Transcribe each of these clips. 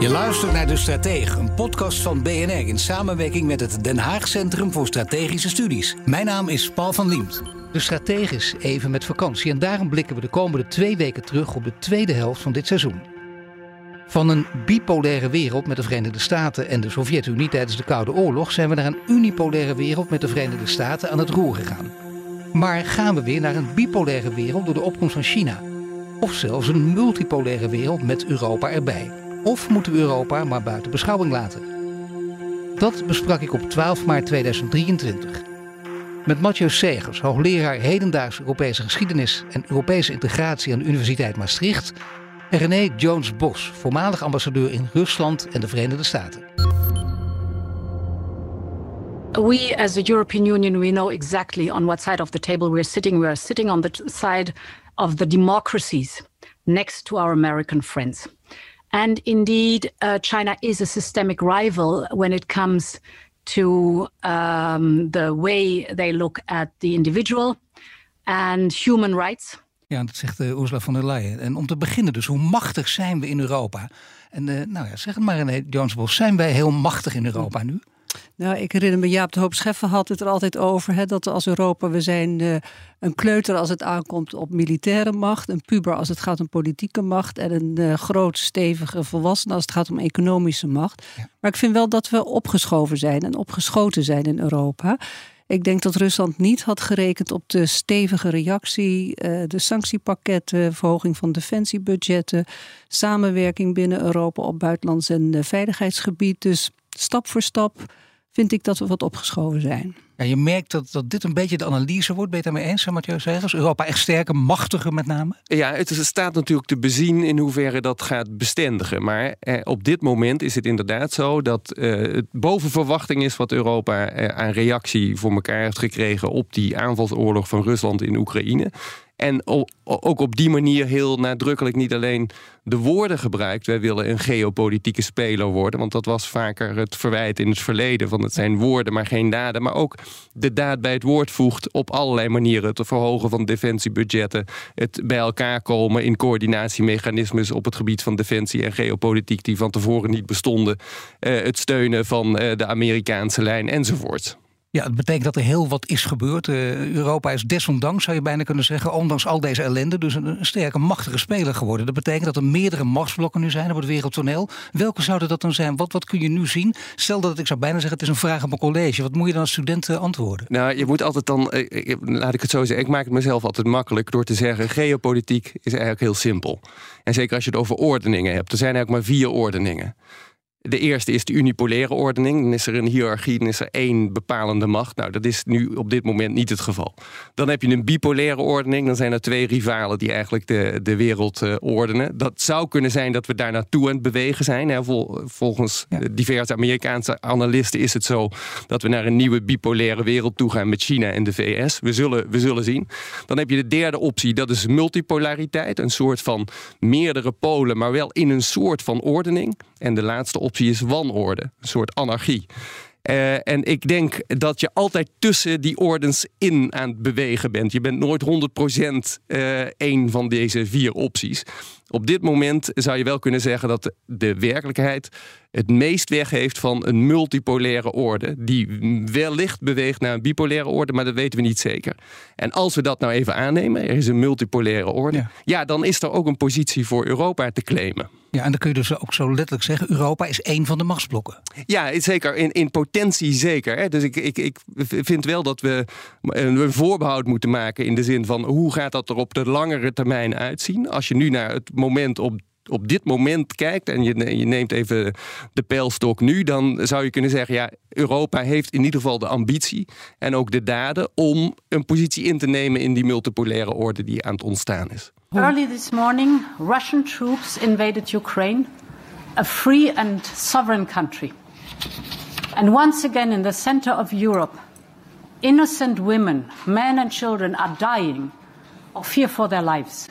Je luistert naar De Stratege, een podcast van BNR in samenwerking met het Den Haag Centrum voor Strategische Studies. Mijn naam is Paul van Liemt. De Stratege is even met vakantie en daarom blikken we de komende twee weken terug op de tweede helft van dit seizoen. Van een bipolaire wereld met de Verenigde Staten en de Sovjet-Unie tijdens de Koude Oorlog zijn we naar een unipolaire wereld met de Verenigde Staten aan het roer gegaan. Maar gaan we weer naar een bipolaire wereld door de opkomst van China? Of zelfs een multipolaire wereld met Europa erbij? Of moeten we Europa maar buiten beschouwing laten? Dat besprak ik op 12 maart 2023. Met Mathieu Segers, hoogleraar hedendaagse Europese geschiedenis en Europese integratie aan de Universiteit Maastricht. En René Jones-Bos, voormalig ambassadeur in Rusland en de Verenigde Staten. We, as the European Union, we know exactly on what side of the table we're sitting. We are sitting on the side of the democracies next to our American friends. And indeed, uh, China is a systemic rival when it comes to um, the way they look at the individual and human rights. Ja, dat zegt uh, Ursula von der Leyen. En om te beginnen dus, hoe machtig zijn we in Europa? En uh, nou ja, zeg het maar René Jonesbos, zijn wij heel machtig in Europa nu? Nou, ik herinner me, Jaap de Hoop Scheffer had het er altijd over. Hè, dat als Europa, we zijn uh, een kleuter als het aankomt op militaire macht. Een puber als het gaat om politieke macht. En een uh, groot, stevige volwassene als het gaat om economische macht. Ja. Maar ik vind wel dat we opgeschoven zijn en opgeschoten zijn in Europa. Ik denk dat Rusland niet had gerekend op de stevige reactie, uh, de sanctiepakketten, verhoging van defensiebudgetten, samenwerking binnen Europa op buitenlands en veiligheidsgebied. Dus stap voor stap vind ik dat we wat opgeschoven zijn. Ja, je merkt dat, dat dit een beetje de analyse wordt. Ben je het daarmee eens, Mathieu Segers? Europa echt sterker, machtiger met name? Ja, het staat natuurlijk te bezien in hoeverre dat gaat bestendigen. Maar eh, op dit moment is het inderdaad zo dat eh, het boven verwachting is wat Europa eh, aan reactie voor elkaar heeft gekregen op die aanvalsoorlog van Rusland in Oekraïne. En ook op die manier heel nadrukkelijk niet alleen de woorden gebruikt. Wij willen een geopolitieke speler worden. Want dat was vaker het verwijt in het verleden. Van het zijn woorden, maar geen daden. Maar ook de daad bij het woord voegt op allerlei manieren. Het verhogen van defensiebudgetten. Het bij elkaar komen in coördinatiemechanismes op het gebied van defensie en geopolitiek. die van tevoren niet bestonden. Uh, het steunen van uh, de Amerikaanse lijn enzovoort. Ja, het betekent dat er heel wat is gebeurd. Uh, Europa is desondanks, zou je bijna kunnen zeggen, ondanks al deze ellende, dus een, sterke, machtige speler geworden. Dat betekent dat er meerdere machtsblokken nu zijn op het wereldtoneel. Welke zouden dat dan zijn? Wat, wat kun je nu zien? Stel dat ik zou bijna zeggen, het is een vraag op een college. Wat moet je dan als student antwoorden? Nou, je moet altijd dan, eh, laat ik het zo zeggen, ik maak het mezelf altijd makkelijk door te zeggen, geopolitiek is eigenlijk heel simpel. En zeker als je het over ordeningen hebt. Er zijn eigenlijk maar vier ordeningen. De eerste is de unipolaire ordening. Dan is er een hiërarchie, dan is er één bepalende macht. Nou, dat is nu op dit moment niet het geval. Dan heb je een bipolaire ordening. Dan zijn er twee rivalen die eigenlijk de, de wereld uh, ordenen. Dat zou kunnen zijn dat we daar naartoe aan het bewegen zijn. Hè. Vol, volgens ja. diverse Amerikaanse analisten is het zo dat we naar een nieuwe bipolaire wereld toe gaan met China en de VS. We zullen, we zullen zien. Dan heb je de derde optie, dat is multipolariteit. Een soort van meerdere polen, maar wel in een soort van ordening. En de laatste optie is wanorde, een soort anarchie. Uh, en ik denk dat je altijd tussen die ordens in aan het bewegen bent. Je bent nooit 100% uh, één van deze vier opties. Op dit moment zou je wel kunnen zeggen dat de werkelijkheid het meest weg heeft van een multipolaire orde. Die wellicht beweegt naar een bipolaire orde, maar dat weten we niet zeker. En als we dat nou even aannemen, er is een multipolaire orde. Ja, ja dan is er ook een positie voor Europa te claimen. Ja, en dan kun je dus ook zo letterlijk zeggen: Europa is één van de machtsblokken. Ja, zeker. In, in potentie zeker. Hè. Dus ik, ik, ik vind wel dat we een voorbehoud moeten maken in de zin van hoe gaat dat er op de langere termijn uitzien? Als je nu naar het moment op op dit moment kijkt en je, neemt even de pijlstok nu, dan zou je kunnen zeggen: ja, Europa heeft in ieder geval de ambitie en ook de daden om een positie in te nemen in die multipolaire orde die aan het ontstaan is. Early this morning, Russian troops invaded Ukraine, a free and sovereign country. And once again, in the center of Europe, innocent women, men, and children are dying of fear for their lives.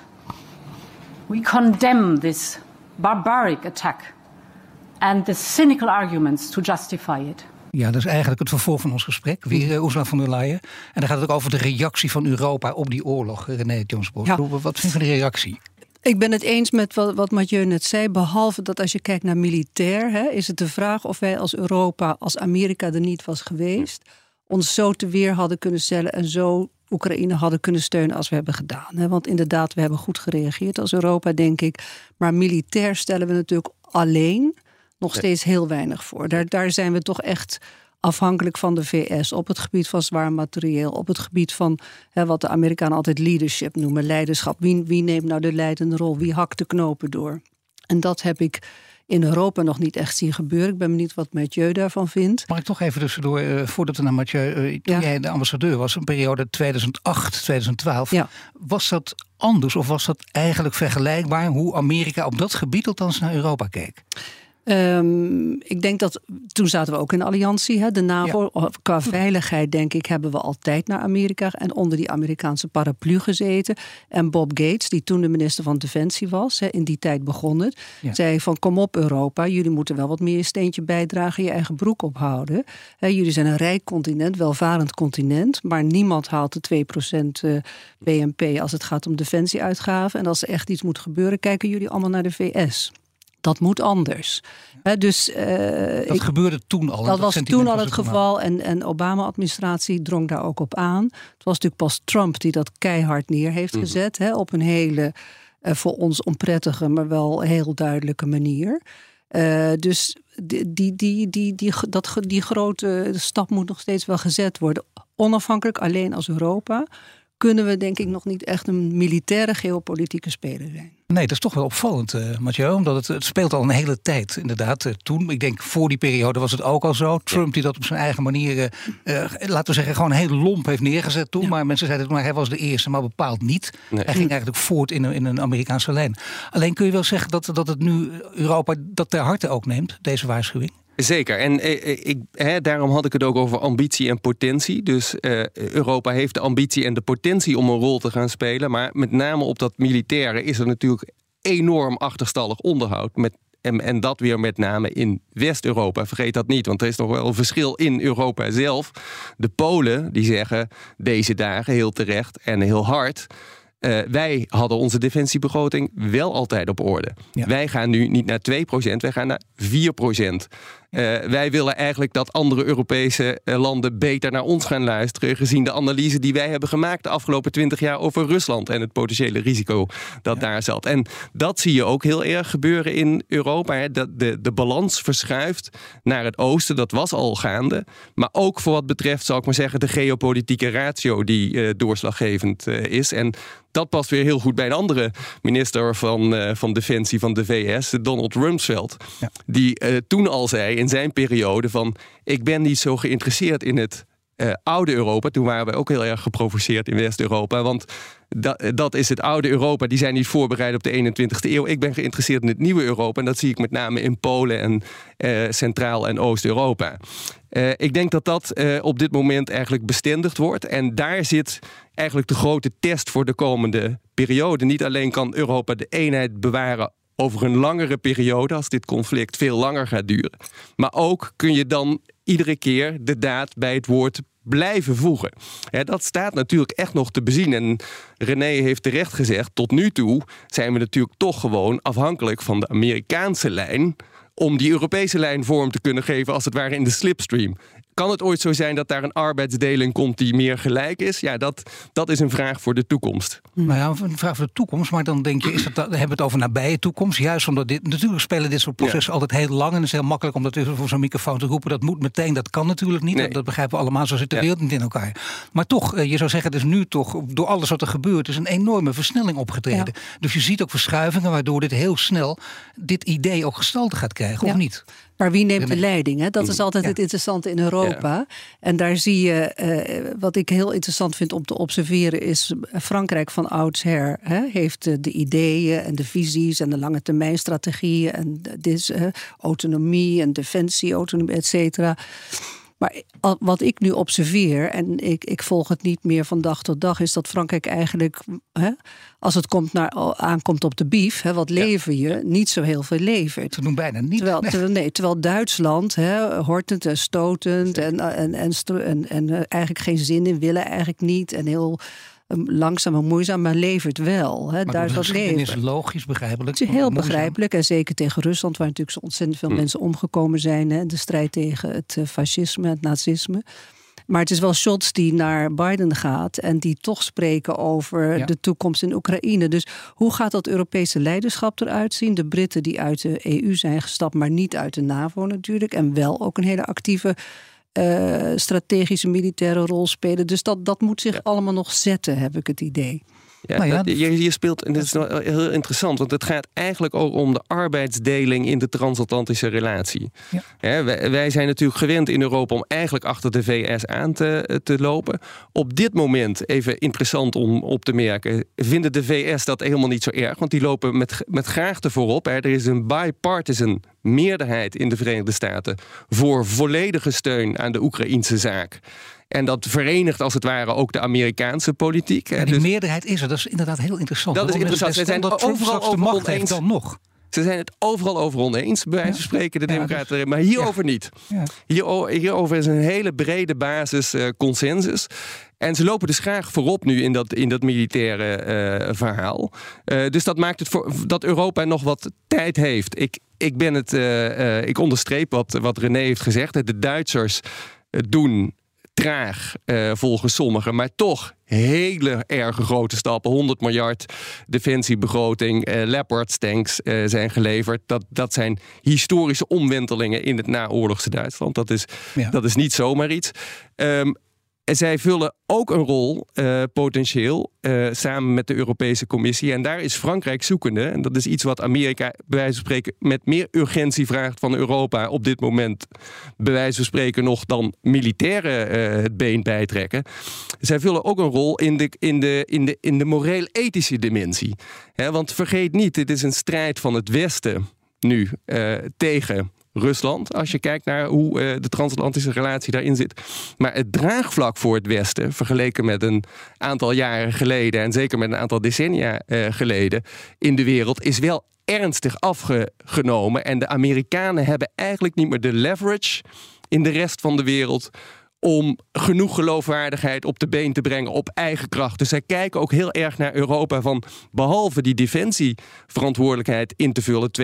We condemn this barbaric attack and the cynical arguments to justify it. Ja, dat is eigenlijk het vervolg van ons gesprek. Weer uh, Ursula von der Leyen. En dan gaat het ook over de reactie van Europa op die oorlog. René Jonesbos, ja. wat vind je van die reactie? Ik ben het eens met wat, wat Mathieu net zei. Behalve dat als je kijkt naar militair, hè, is het de vraag of wij als Europa, als Amerika er niet was geweest, ons zo te weer hadden kunnen stellen en zo Oekraïne hadden kunnen steunen als we hebben gedaan. Want inderdaad, we hebben goed gereageerd als Europa, denk ik. Maar militair stellen we natuurlijk alleen nog steeds heel weinig voor. Daar, daar zijn we toch echt afhankelijk van de VS op het gebied van zwaar materieel, op het gebied van hè, wat de Amerikanen altijd leadership noemen, leiderschap. Wie, wie neemt nou de leidende rol? Wie hakt de knopen door? En dat heb ik in Europa nog niet echt zien gebeuren. Ik ben benieuwd wat Mathieu daarvan vindt. Mag ik toch even tussendoor, uh, voordat we naar Mathieu... Uh, toen jij de ambassadeur was, een periode 2008, 2012... Ja. was dat anders of was dat eigenlijk vergelijkbaar... hoe Amerika op dat gebied althans naar Europa keek? Um, ik denk dat toen zaten we ook in de alliantie. Hè, de NAVO. Qua veiligheid, denk ik, hebben we altijd naar Amerika en onder die Amerikaanse paraplu gezeten. En Bob Gates, die toen de minister van Defensie was, hè, in die tijd begon het, zei van kom op Europa, jullie moeten wel wat meer steentje bijdragen, je eigen broek ophouden. Hè, jullie zijn een rijk continent, welvarend continent, maar niemand haalt de 2% eh, BNP als het gaat om defensieuitgaven. En als er echt iets moet gebeuren, kijken jullie allemaal naar de VS dat moet anders. dus, uh, dat gebeurde toen al. Dat, was toen al het geval en, en Obama-administratie drong daar ook op aan. Het was natuurlijk pas Trump die dat keihard neer heeft mhm. gezet. He, op een hele, uh, voor ons onprettige, maar wel heel duidelijke manier. Uh, dus die, die, die, die, die, dat, die grote stap moet nog steeds wel gezet worden. Onafhankelijk alleen als Europa kunnen we denk ik nog niet echt een militaire geopolitieke speler zijn. Nee, dat is toch wel opvallend, uh, Mathieu. Omdat het, het, speelt al een hele tijd, inderdaad. Uh, toen, ik denk voor die periode was het ook al zo. Trump die dat op zijn eigen manier, uh, laten we zeggen, gewoon heel lomp heeft neergezet toen. Maar mensen zeiden, maar hij was de eerste, maar bepaald niet. Hij ging eigenlijk voort in een, in een Amerikaanse lijn. Alleen kun je wel zeggen dat, dat het nu Europa dat ter harte ook neemt, deze waarschuwing? Zeker. En eh, eh, ik, hè, daarom had ik het ook over ambitie en potentie. Dus eh, Europa heeft de ambitie en de potentie om een rol te gaan spelen. Maar met name op dat militaire is er natuurlijk enorm achterstallig onderhoud. Met, en, en dat weer met name in West-Europa. Vergeet dat niet, want er is nog wel een verschil in Europa zelf. De Polen die zeggen deze dagen heel terecht en heel hard. Uh, wij hadden onze defensiebegroting wel altijd op orde. Ja. Wij gaan nu niet naar 2%, wij gaan naar 4%. Uh, wij willen eigenlijk dat andere Europese uh, landen beter naar ons gaan luisteren. Gezien de analyse die wij hebben gemaakt de afgelopen twintig jaar over Rusland en het potentiële risico dat ja. daar zat. En dat zie je ook heel erg gebeuren in Europa. Hè. Dat de, de balans verschuift naar het oosten. Dat was al gaande. Maar ook voor wat betreft, zal ik maar zeggen, de geopolitieke ratio die uh, doorslaggevend is. En dat past weer heel goed bij een andere minister van, uh, van Defensie van de VS, Donald Rumsfeld. Ja. Die uh, toen al zei in zijn periode van ik ben niet zo geïnteresseerd in het uh, oude Europa. Toen waren we ook heel erg geprovoceerd in West-Europa. Want dat, dat is het oude Europa. Die zijn niet voorbereid op de 21ste eeuw. Ik ben geïnteresseerd in het nieuwe Europa. En dat zie ik met name in Polen en uh, Centraal- en Oost-Europa. Uh, ik denk dat dat op dit moment eigenlijk bestendigd wordt. En daar zit eigenlijk de grote test voor de komende periode. Niet alleen kan Europa de eenheid bewaren over een langere periode, als dit conflict veel langer gaat duren. Maar ook kun je dan iedere keer de daad bij het woord blijven voegen. dat staat natuurlijk echt nog te bezien. En René heeft terecht gezegd, tot nu toe zijn we natuurlijk toch gewoon afhankelijk van de Amerikaanse lijn om die Europese lijn vorm te kunnen geven als het ware in de slipstream. Kan het ooit zo zijn dat daar een arbeidsdeling komt die meer gelijk is? Ja, dat, dat is een vraag voor de toekomst. Nou ja, een vraag voor de toekomst. Maar dan denk je, is het, we hebben het over nabije toekomst. Juist omdat dit, natuurlijk spelen dit soort processen altijd heel lang. En het is heel makkelijk om dat voor zo'n microfoon te roepen. Dat moet meteen, dat kan natuurlijk niet. Dat begrijpen we allemaal, zo zit de wereld niet in elkaar. Maar toch, eh, je zou zeggen, het is nu toch, door alles wat er gebeurt, is een enorme versnelling opgetreden. Dus je ziet ook verschuivingen waardoor dit heel snel, dit idee ook gestalte gaat krijgen, of niet? Maar wie neemt de leiding? Hè? Dat is altijd het interessante in Europa. En daar zie je, eh, wat ik heel interessant vind om te observeren, is Frankrijk van oudsher hè, heeft de ideeën en de visies en de lange termijn strategieën en dit, autonomie en defensie, autonomie, et cetera. Maar wat ik nu observeer, en ik, ik volg het niet meer van dag tot dag, is dat Frankrijk eigenlijk, hè, als het komt naar, aankomt op de bief, hè, wat lever je, niet zo heel veel levert. Ze doen bijna niet. Terwijl, nee. terwijl, nee, terwijl Duitsland, hè, hortend en stotend en, en, en, en, en, eh, eigenlijk geen zin in willen, eigenlijk niet. En heel langzaam en moeizaam, maar levert wel. Hè. Maar dat is logisch, begrijpelijk. Het is heel begrijpelijk. En zeker tegen Rusland, waar natuurlijk zo ontzettend veel hm. mensen omgekomen zijn. Hè. De strijd tegen het eh, fascisme, het nazisme. Maar het is wel Scholz die naar Biden gaat en die toch spreken over de toekomst in Oekraïne. Dus hoe gaat dat Europese leiderschap eruit zien? De Britten die uit de EU zijn gestapt, maar niet uit de NAVO natuurlijk. En wel ook een hele actieve uh, strategische militaire rol spelen. Dus dat, dat moet zich allemaal nog zetten, heb ik het idee. Ja, nou ja, je, je, speelt, en dit is heel interessant, want het gaat eigenlijk ook om de arbeidsdeling in de transatlantische relatie. Ja. wij, wij, zijn natuurlijk gewend in Europa om eigenlijk achter de VS aan te, te lopen. Op dit moment, even interessant om op te merken, vinden de VS dat helemaal niet zo erg, want die lopen met, met graagte voorop. Er is een bipartisan meerderheid in de Verenigde Staten voor volledige steun aan de Oekraïnse zaak. En dat verenigt als het ware ook de Amerikaanse politiek. En die dus meerderheid is er. Dat is inderdaad heel interessant. Dat is interessant. Ze zijn overal over macht heeft dan nog. Ze zijn het overal over oneens, bij wijze van spreken, de Democraten. Dus- maar hierover niet. Hier, hierover is een hele brede basis uh, consensus. En ze lopen dus graag voorop nu in dat, in dat militaire uh, verhaal. Uh, dus dat maakt het voor, dat Europa nog wat tijd heeft. Ik, ik, ben het, ik onderstreep wat, wat René heeft gezegd. De Duitsers doen traag uh, volgens sommigen, maar toch hele erge grote stappen. 100 miljard defensiebegroting, uh, Leopard tanks uh, zijn geleverd. Dat, dat zijn historische omwentelingen in het naoorlogse Duitsland. Dat is, ja. dat is niet zomaar iets. Um, en zij vullen ook een rol, uh, potentieel, uh, samen met de Europese Commissie. En daar is Frankrijk zoekende. En dat is iets wat Amerika, bij wijze van spreken, met meer urgentie vraagt van Europa op dit moment. Bij wijze van spreken nog dan militairen uh, het been bijtrekken. Zij vullen ook een rol in de, in de, in de, in de moreel-ethische dimensie. Want vergeet niet, dit is een strijd van het Westen nu tegen Rusland. Als je kijkt naar hoe uh, de transatlantische relatie daarin zit. Maar het draagvlak voor het Westen, vergeleken met een aantal jaren geleden. en zeker met een aantal decennia uh, geleden. in de wereld, is wel ernstig afgenomen. En de Amerikanen hebben eigenlijk niet meer de leverage in de rest van de wereld om genoeg geloofwaardigheid op de been te brengen op eigen kracht. Dus zij kijken ook heel erg naar Europa van behalve die defensieverantwoordelijkheid in te vullen, 2%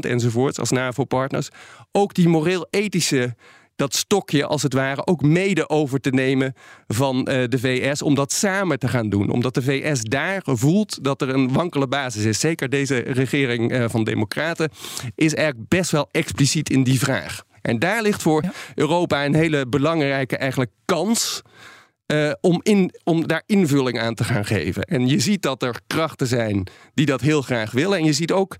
enzovoort als NAVO-partners, ook die moreel-ethische dat stokje als het ware ook mede over te nemen van uh, de VS om dat samen te gaan doen. Omdat de VS daar voelt dat er een wankele basis is. Zeker deze regering uh, van Democraten is eigenlijk best wel expliciet in die vraag. En daar ligt voor Europa een hele belangrijke eigenlijk kans. Uh, om, in, om daar invulling aan te gaan geven. En je ziet dat er krachten zijn die dat heel graag willen. En je ziet ook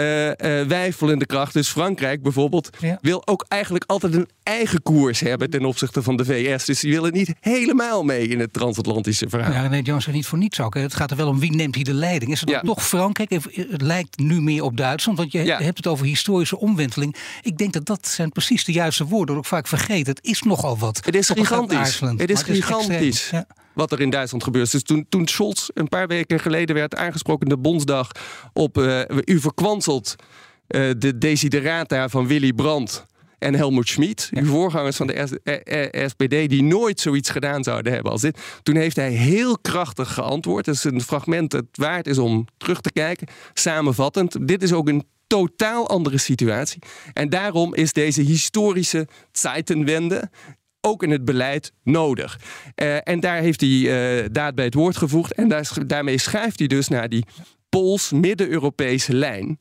uh, uh, wijfelende kracht. Dus Frankrijk bijvoorbeeld wil ook eigenlijk altijd een eigen koers hebben ten opzichte van de VS. Dus die willen niet helemaal mee in het transatlantische verhaal. Ja, nee, Jones niet voor niets ook. Het gaat er wel om wie neemt hier de leiding. Is het ja. toch Frankrijk? Het lijkt nu meer op Duitsland, want je hebt het over historische omwenteling. Ik denk dat dat zijn precies de juiste woorden. Ook vaak vergeten. Het is nogal wat. Het is gigantisch. Het is gigantisch wat er in Duitsland gebeurt. Dus toen, toen Scholz een paar weken geleden werd aangesproken in de Bondsdag op uh, u verkwanselt uh, de desiderata van Willy Brandt en Helmut Schmid, uw voorgangers van de SPD, die nooit zoiets gedaan zouden hebben als dit. Toen heeft hij heel krachtig geantwoord. Dat is een fragment dat waard is om terug te kijken. Samenvattend, dit is ook een totaal andere situatie. En daarom is deze historische Zeitenwende ook in het beleid nodig. Uh, en daar heeft hij uh, daad bij het woord gevoegd. En daar, daarmee schrijft hij dus naar die Pools-Midden-Europese lijn.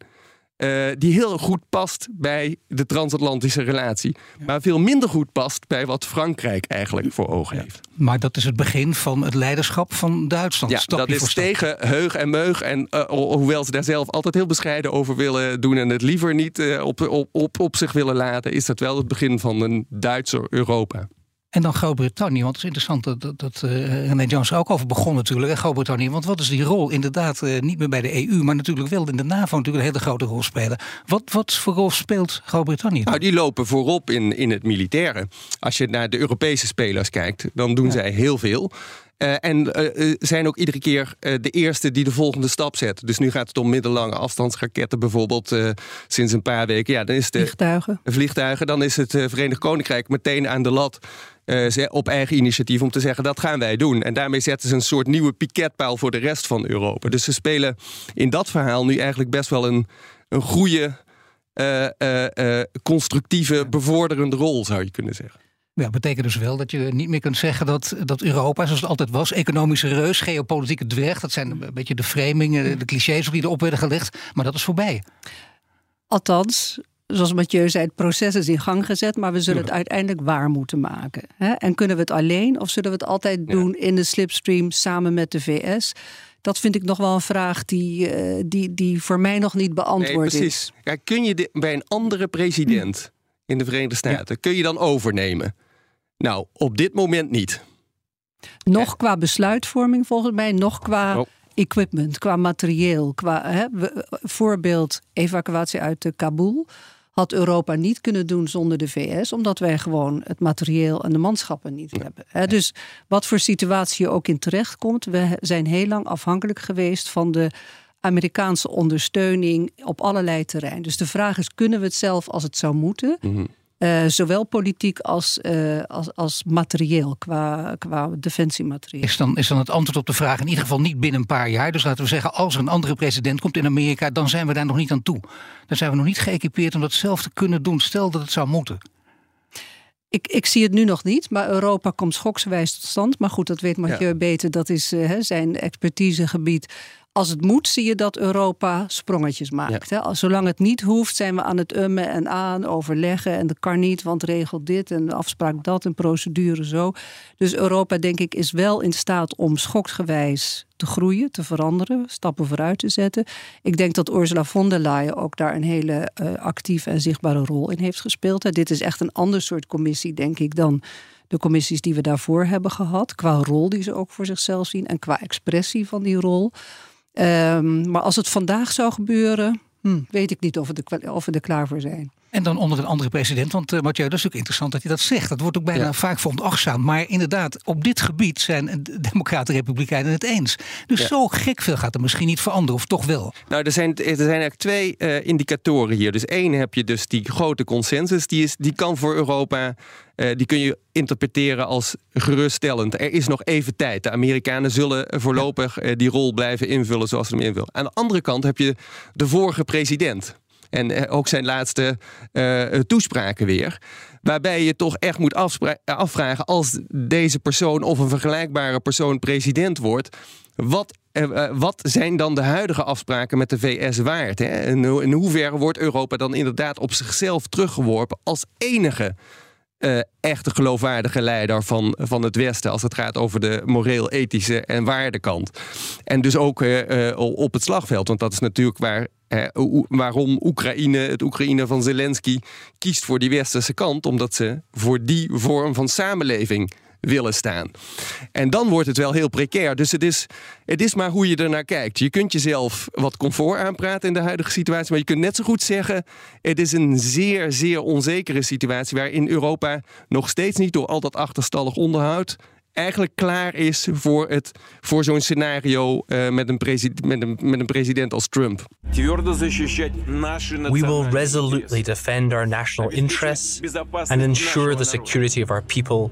Uh, die heel goed past bij de transatlantische relatie. Maar veel minder goed past bij wat Frankrijk eigenlijk voor ogen heeft. Maar dat is het begin van het leiderschap van Duitsland. Ja, dat is tegen heug en meug. En uh, hoewel ze daar zelf altijd heel bescheiden over willen doen en het liever niet uh, op, op, op, op zich willen laten, is dat wel het begin van een Duitse Europa. En dan Groot-Brittannië, want het is interessant dat, dat, dat uh, René Jones er ook over begon natuurlijk. Groot-Brittannië, want wat is die rol? Inderdaad, uh, niet meer bij de EU, maar natuurlijk wel in de NAVO natuurlijk een hele grote rol spelen. Wat, wat voor rol speelt Groot-Brittannië? Nou, die lopen voorop in, in het militaire. Als je naar de Europese spelers kijkt, dan doen ja. zij heel veel. Uh, en uh, zijn ook iedere keer uh, de eerste die de volgende stap zetten. Dus nu gaat het om middellange afstandsraketten bijvoorbeeld sinds een paar weken. Ja, dan is de vliegtuigen. vliegtuigen. Dan is het Verenigd Koninkrijk meteen aan de lat op eigen initiatief om te zeggen dat gaan wij doen. En daarmee zetten ze een soort nieuwe piketpaal voor de rest van Europa. Dus ze spelen in dat verhaal nu eigenlijk best wel een, een goede, constructieve, bevorderende rol zou je kunnen zeggen. Ja, dat betekent dus wel dat je niet meer kunt zeggen dat, dat Europa, zoals het altijd was, economische reus, geopolitieke dwerg, dat zijn een beetje de framingen, de clichés die erop werden gelegd, maar dat is voorbij. Althans, zoals Mathieu zei, het proces is in gang gezet, maar we zullen het uiteindelijk waar moeten maken. En kunnen we het alleen of zullen we het altijd doen in de slipstream samen met de VS? Dat vind ik nog wel een vraag die, uh, die, die voor mij nog niet beantwoord nee, precies. is. Ja, kun je dit bij een andere president in de Verenigde Staten, kun je dan overnemen? Nou, op dit moment niet. Nog qua besluitvorming volgens mij, nog qua oh. equipment, qua materieel. Qua, hè, voorbeeld, evacuatie uit de Kabul had Europa niet kunnen doen zonder de VS, omdat wij gewoon het materieel en de manschappen niet hebben. Dus wat voor situatie je ook in terecht komt, we zijn heel lang afhankelijk geweest van de Amerikaanse ondersteuning op allerlei terreinen. Dus de vraag is: kunnen we het zelf als het zou moeten? Mm -hmm. Uh, zowel politiek als, uh, als, als materieel, qua, qua defensiematerieel. Is dan, is dan het antwoord op de vraag in ieder geval niet binnen een paar jaar? Dus laten we zeggen, als er een andere president komt in Amerika, dan zijn we daar nog niet aan toe. Dan zijn we nog niet geëquipeerd om dat zelf te kunnen doen. Stel dat het zou moeten. Ik, ik zie het nu nog niet, maar Europa komt schoksgewijs tot stand. Maar goed, dat weet Mathieu ja. beter. Dat is uh, zijn expertisegebied als het moet, zie je dat Europa sprongetjes maakt. Ja. Hè? Zolang het niet hoeft, zijn we aan het ummen en aan, overleggen. En dat kan niet, want regel dit en afspraak dat en procedure zo. Dus Europa, denk ik, is wel in staat om schoksgewijs te groeien, te veranderen, stappen vooruit te zetten. Ik denk dat Ursula von der Leyen ook daar een hele uh, actieve en zichtbare rol in heeft gespeeld. Hè. Dit is echt een ander soort commissie, denk ik, dan de commissies die we daarvoor hebben gehad. Qua rol die ze ook voor zichzelf zien en qua expressie van die rol. Um, maar als het vandaag zou gebeuren, hm, weet ik niet of er, of we er klaar voor zijn. En dan onder een andere president. Want uh, Mathieu, dat is ook interessant dat hij dat zegt. Dat wordt ook bijna ja. vaak veronachtzaamd. Maar inderdaad, op dit gebied zijn de Democraten en Republikeinen het eens. Dus ja. zo gek veel gaat er misschien niet veranderen, of toch wel? Nou, er zijn, er zijn eigenlijk twee uh, indicatoren hier. Dus één heb je dus die grote consensus. Die, is, die kan voor Europa uh, die kun je interpreteren als geruststellend. Er is nog even tijd. De Amerikanen zullen voorlopig uh, die rol blijven invullen zoals ze hem invullen. Aan de andere kant heb je de vorige president. En ook zijn laatste uh, toespraken weer. Waarbij je toch echt moet afvragen: als deze persoon of een vergelijkbare persoon president wordt. Wat, wat zijn dan de huidige afspraken met de VS waard? Hè? En in hoeverre wordt Europa dan inderdaad op zichzelf teruggeworpen als enige echte geloofwaardige leider van, van het Westen als het gaat over de moreel-ethische en waardekant. En dus ook op het slagveld, want dat is natuurlijk waar, waarom Oekraïne, het Oekraïne van Zelensky, kiest voor die westerse kant, omdat ze voor die vorm van samenleving willen staan. En dan wordt het wel heel precair. Dus het is, het is maar hoe je er naar kijkt. Je kunt jezelf wat comfort aanpraten in de huidige situatie, maar je kunt net zo goed zeggen: het is een zeer, zeer onzekere situatie waarin Europa nog steeds niet door al dat achterstallig onderhoud eigenlijk klaar is voor, het, voor zo'n scenario uh, met, een met, een, met een president als Trump. We will resolutely defend our national interests and ensure the security of our people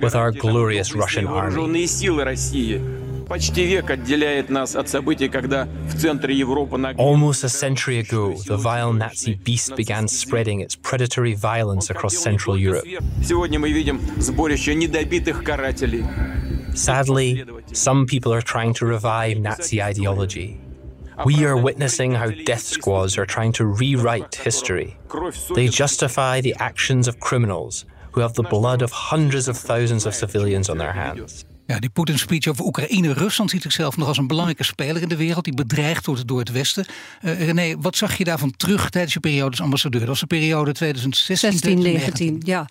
with our glorious Russian army. Almost a century ago, the vile Nazi beast began spreading its predatory violence across Central Europe. Sadly, some people are trying to revive Nazi ideology. We are witnessing how death squads are trying to rewrite history. They justify the actions of criminals who have the blood of hundreds of thousands of civilians on their hands. Ja, die Poetin-speech over Oekraïne. Rusland ziet zichzelf nog als een belangrijke speler in de wereld. Die bedreigd wordt door het Westen. Uh, René, wat zag je daarvan terug tijdens je periode als ambassadeur? Dat was de periode 2016, 2019. Ja,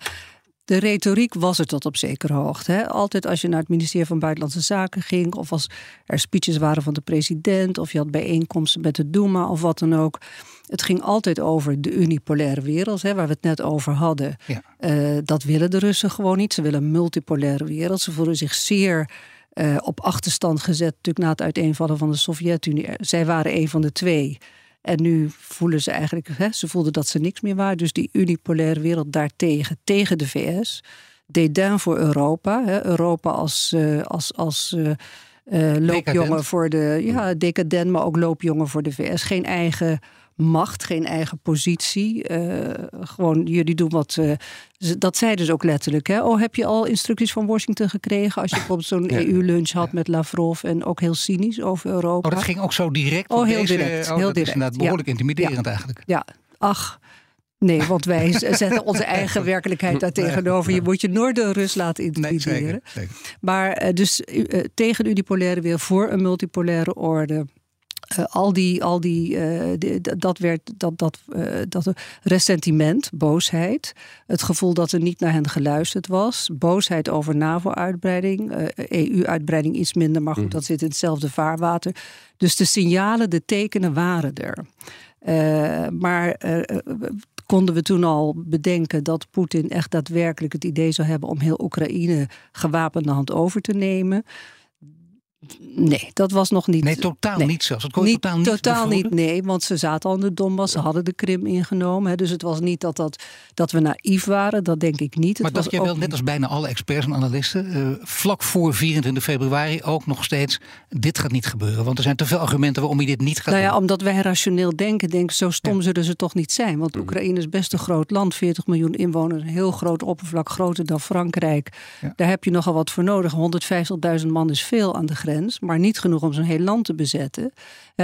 de retoriek was er tot op zekere hoogte. Hè? Altijd als je naar het ministerie van Buitenlandse Zaken ging, of als er speeches waren van de president, of je had bijeenkomsten met de Duma of wat dan ook. Het ging altijd over de unipolaire wereld, hè, waar we het net over hadden. Ja. Uh, dat willen de Russen gewoon niet. Ze willen een multipolaire wereld. Ze voelen zich zeer uh, op achterstand gezet, natuurlijk na het uiteenvallen van de Sovjet-Unie. Zij waren een van de twee. En nu voelen ze eigenlijk, hè, ze voelden dat ze niks meer waren. Dus die unipolaire wereld daartegen, tegen de VS. Dédain voor Europa. Hè, Europa als, uh, als, als uh, uh, loopjongen voor de. Ja, decadent, maar ook loopjongen voor de VS. Geen eigen macht, geen eigen positie. Uh, gewoon, jullie doen wat. Uh, dat zei dus ook letterlijk. Hè? Oh, heb je al instructies van Washington gekregen? Als je bijvoorbeeld zo'n ja. EU-lunch had met Lavrov en ook heel cynisch over Europa. Oh, dat ging ook zo direct. Oh, heel deze, direct. Oh, heel dat direct. is inderdaad behoorlijk ja. intimiderend eigenlijk. Ja, ach. Nee, want wij zetten onze eigen werkelijkheid daar tegenover. Je moet je nooit door Rus laten intimideren. Nee, zeker, zeker. Maar uh, dus tegen de unipolaire weer voor een multipolaire orde. Uh, al die, al die, uh, die, dat werd dat, dat, uh, dat ressentiment, boosheid, het gevoel dat er niet naar hen geluisterd was, boosheid over NAVO-uitbreiding, EU-uitbreiding iets minder, maar goed, mm. dat zit in hetzelfde vaarwater. Dus de signalen, de tekenen waren er. maar konden we toen al bedenken dat Poetin echt daadwerkelijk het idee zou hebben om heel Oekraïne gewapende hand over te nemen. Nee, dat was nog niet. Nee, totaal nee. niet zelfs. Dat kon niet, totaal niet. Totaal niet, nee, want ze zaten al in de Donbass, ze hadden de Krim ingenomen. Hè, dus het was niet dat, dat, dat we naïef waren, dat denk ik niet. Maar het dacht was je wel, net als bijna alle experts en analisten, uh, vlak voor 24 februari ook nog steeds: dit gaat niet gebeuren. Want er zijn te veel argumenten waarom je dit niet gaat nou ja, doen. Omdat wij rationeel denken, denken zo stom ja. zullen ze toch niet zijn. Want Oekraïne is best een groot land, 40 miljoen inwoners, een heel groot oppervlak, groter dan Frankrijk. Ja. Daar heb je nogal wat voor nodig. 150.000 man is veel aan de maar niet genoeg om zo'n heel land te bezetten.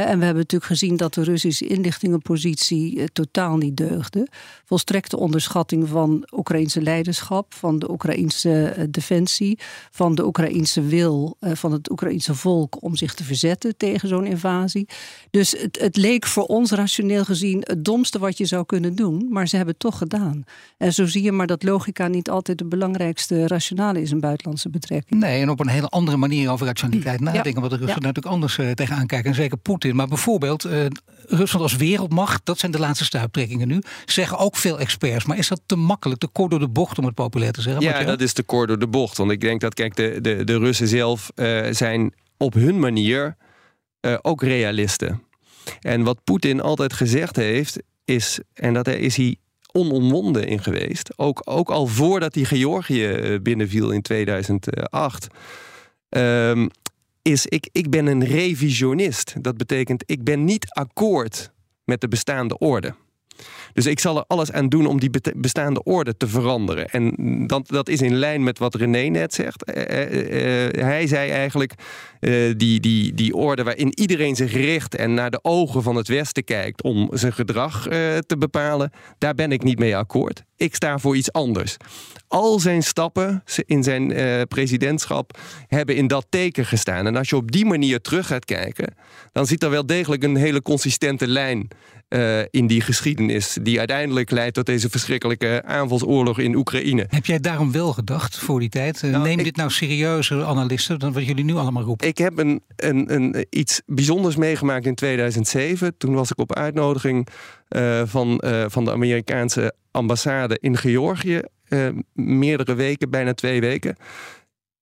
En we hebben natuurlijk gezien dat de Russische inlichtingenpositie totaal niet deugde. Volstrekte onderschatting van Oekraïnse leiderschap, van de Oekraïnse defensie, van de Oekraïnse wil van het Oekraïnse volk om zich te verzetten tegen zo'n invasie. Dus het, het leek voor ons rationeel gezien het domste wat je zou kunnen doen, maar ze hebben het toch gedaan. En zo zie je maar dat logica niet altijd de belangrijkste rationale is in buitenlandse betrekking. Nee, en op een hele andere manier over rationaliteit nadenken, ja. wat de Russen ja. natuurlijk anders tegenaan kijken. En zeker Poetin. Maar bijvoorbeeld uh, Rusland als wereldmacht, dat zijn de laatste stuiptrekkingen nu, zeggen ook veel experts. Maar is dat te makkelijk, te kort door de bocht om het populair te zeggen? Ja, dat is te kort door de bocht. Want ik denk dat, kijk, de, de, de Russen zelf uh, zijn op hun manier ook realisten. En wat Poetin altijd gezegd heeft, is, en dat is hij onomwonden in geweest. Ook, ook al voordat hij Georgië binnenviel in 2008. Um, is ik, ik ben een revisionist. Dat betekent ik ben niet akkoord met de bestaande orde. Dus ik zal er alles aan doen om die bestaande orde te veranderen. En dat, dat is in lijn met wat René net zegt. Uh, uh, uh, hij zei eigenlijk: die, die, die orde waarin iedereen zich richt en naar de ogen van het Westen kijkt om zijn gedrag te bepalen, daar ben ik niet mee akkoord. Ik sta voor iets anders. Al zijn stappen in zijn presidentschap hebben in dat teken gestaan. En als je op die manier terug gaat kijken, dan zit er wel degelijk een hele consistente lijn in die geschiedenis die uiteindelijk leidt tot deze verschrikkelijke aanvalsoorlog in Oekraïne. Heb jij daarom wel gedacht voor die tijd? Uh, nou, neem ik, dit nou serieuzer, analisten, dan wat jullie nu allemaal roepen? Ik heb een, een, een, iets bijzonders meegemaakt in 2007. Toen was ik op uitnodiging uh, van, van de Amerikaanse ambassade in Georgië. meerdere weken, bijna twee weken.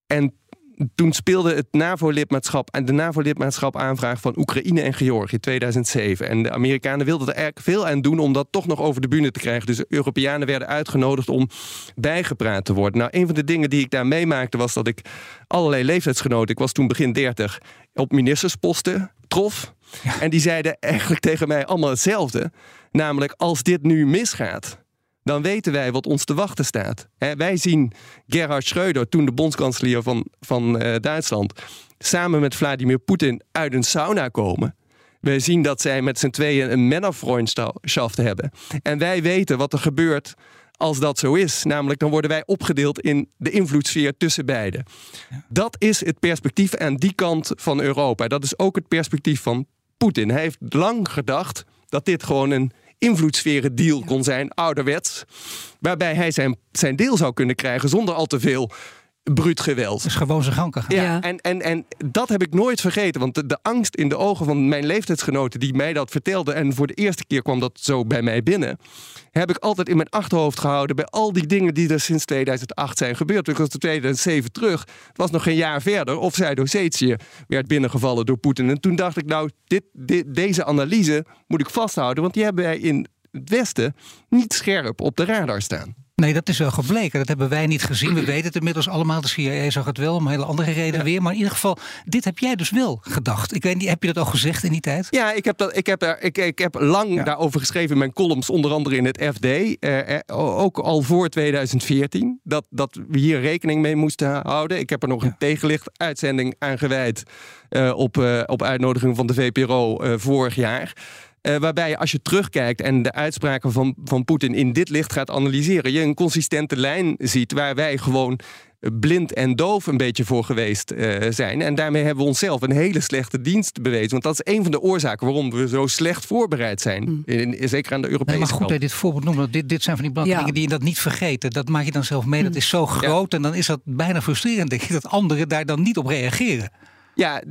En toen speelde het NAVO-lidmaatschap en de NAVO-lidmaatschap aanvraag van Oekraïne en Georgië 2007. En de Amerikanen wilden er eigenlijk veel aan doen om dat toch nog over de bühne te krijgen. Dus Europeanen werden uitgenodigd om bijgepraat te worden. Nou, een van de dingen die ik daar meemaakte was dat ik allerlei leeftijdsgenoten, ik was toen begin 30, op ministersposten trof. En die zeiden eigenlijk tegen mij allemaal hetzelfde. Namelijk, als dit nu misgaat, dan weten wij wat ons te wachten staat. wij zien Gerhard Schreuder, toen de bondskanselier van, van uh, Duitsland, samen met Vladimir Poetin uit een sauna komen. We zien dat zij met z'n tweeën een Männerfreundschaft hebben. En wij weten wat er gebeurt als dat zo is. Namelijk, dan worden wij opgedeeld in de invloedssfeer tussen beiden. Dat is het perspectief aan die kant van Europa. Dat is ook het perspectief van Poetin. Hij heeft lang gedacht dat dit gewoon een invloedssferen deal kon zijn, ouderwets. Waarbij hij zijn, zijn deel zou kunnen krijgen zonder al te veel bruut geweld. Dus gewoon zijn gang gaan. Ja, En, en, en dat heb ik nooit vergeten. Want de, de, angst in de ogen van mijn leeftijdsgenoten die mij dat vertelden... en voor de eerste keer kwam dat zo bij mij binnen... heb ik altijd in mijn achterhoofd gehouden... bij al die dingen die er sinds 2008 zijn gebeurd. Ik was in 2007 terug. Het was nog geen jaar verder. Of Zuid-Ossetië werd binnengevallen door Poetin. En toen dacht ik, nou, dit, dit, deze analyse moet ik vasthouden... want die hebben wij in het Westen niet scherp op de radar staan. Nee, dat is wel gebleken. Dat hebben wij niet gezien. We weten het inmiddels allemaal. De CIA zag het wel om een hele andere reden weer. Maar in ieder geval, dit heb jij dus wel gedacht. Ik weet niet, heb je dat al gezegd in die tijd? Ja, ik heb, dat, ik heb, er, ik, ik heb lang daarover geschreven in mijn columns. Onder andere in het FD. Eh, ook al voor 2014. Dat, dat we hier rekening mee moesten houden. Ik heb er nog een tegenlicht uitzending aan gewijd. Uh, op, uh, op uitnodiging van de VPRO uh, vorig jaar. Uh, waarbij als je terugkijkt en de uitspraken van, van Poetin in dit licht gaat analyseren, je een consistente lijn ziet waar wij gewoon blind en doof een beetje voor geweest uh, zijn. En daarmee hebben we onszelf een hele slechte dienst bewezen. Want dat is een van de oorzaken waarom we zo slecht voorbereid zijn. Mm. In, in, zeker aan de Europese nee, Maar goed dat dit voorbeeld noemen. Dit, dit zijn van die belangrijke dingen die je dat niet vergeten. Dat maak je dan zelf mee. Dat mm. is zo groot. En dan is dat bijna frustrerend, denk ik, dat anderen daar dan niet op reageren. Ja,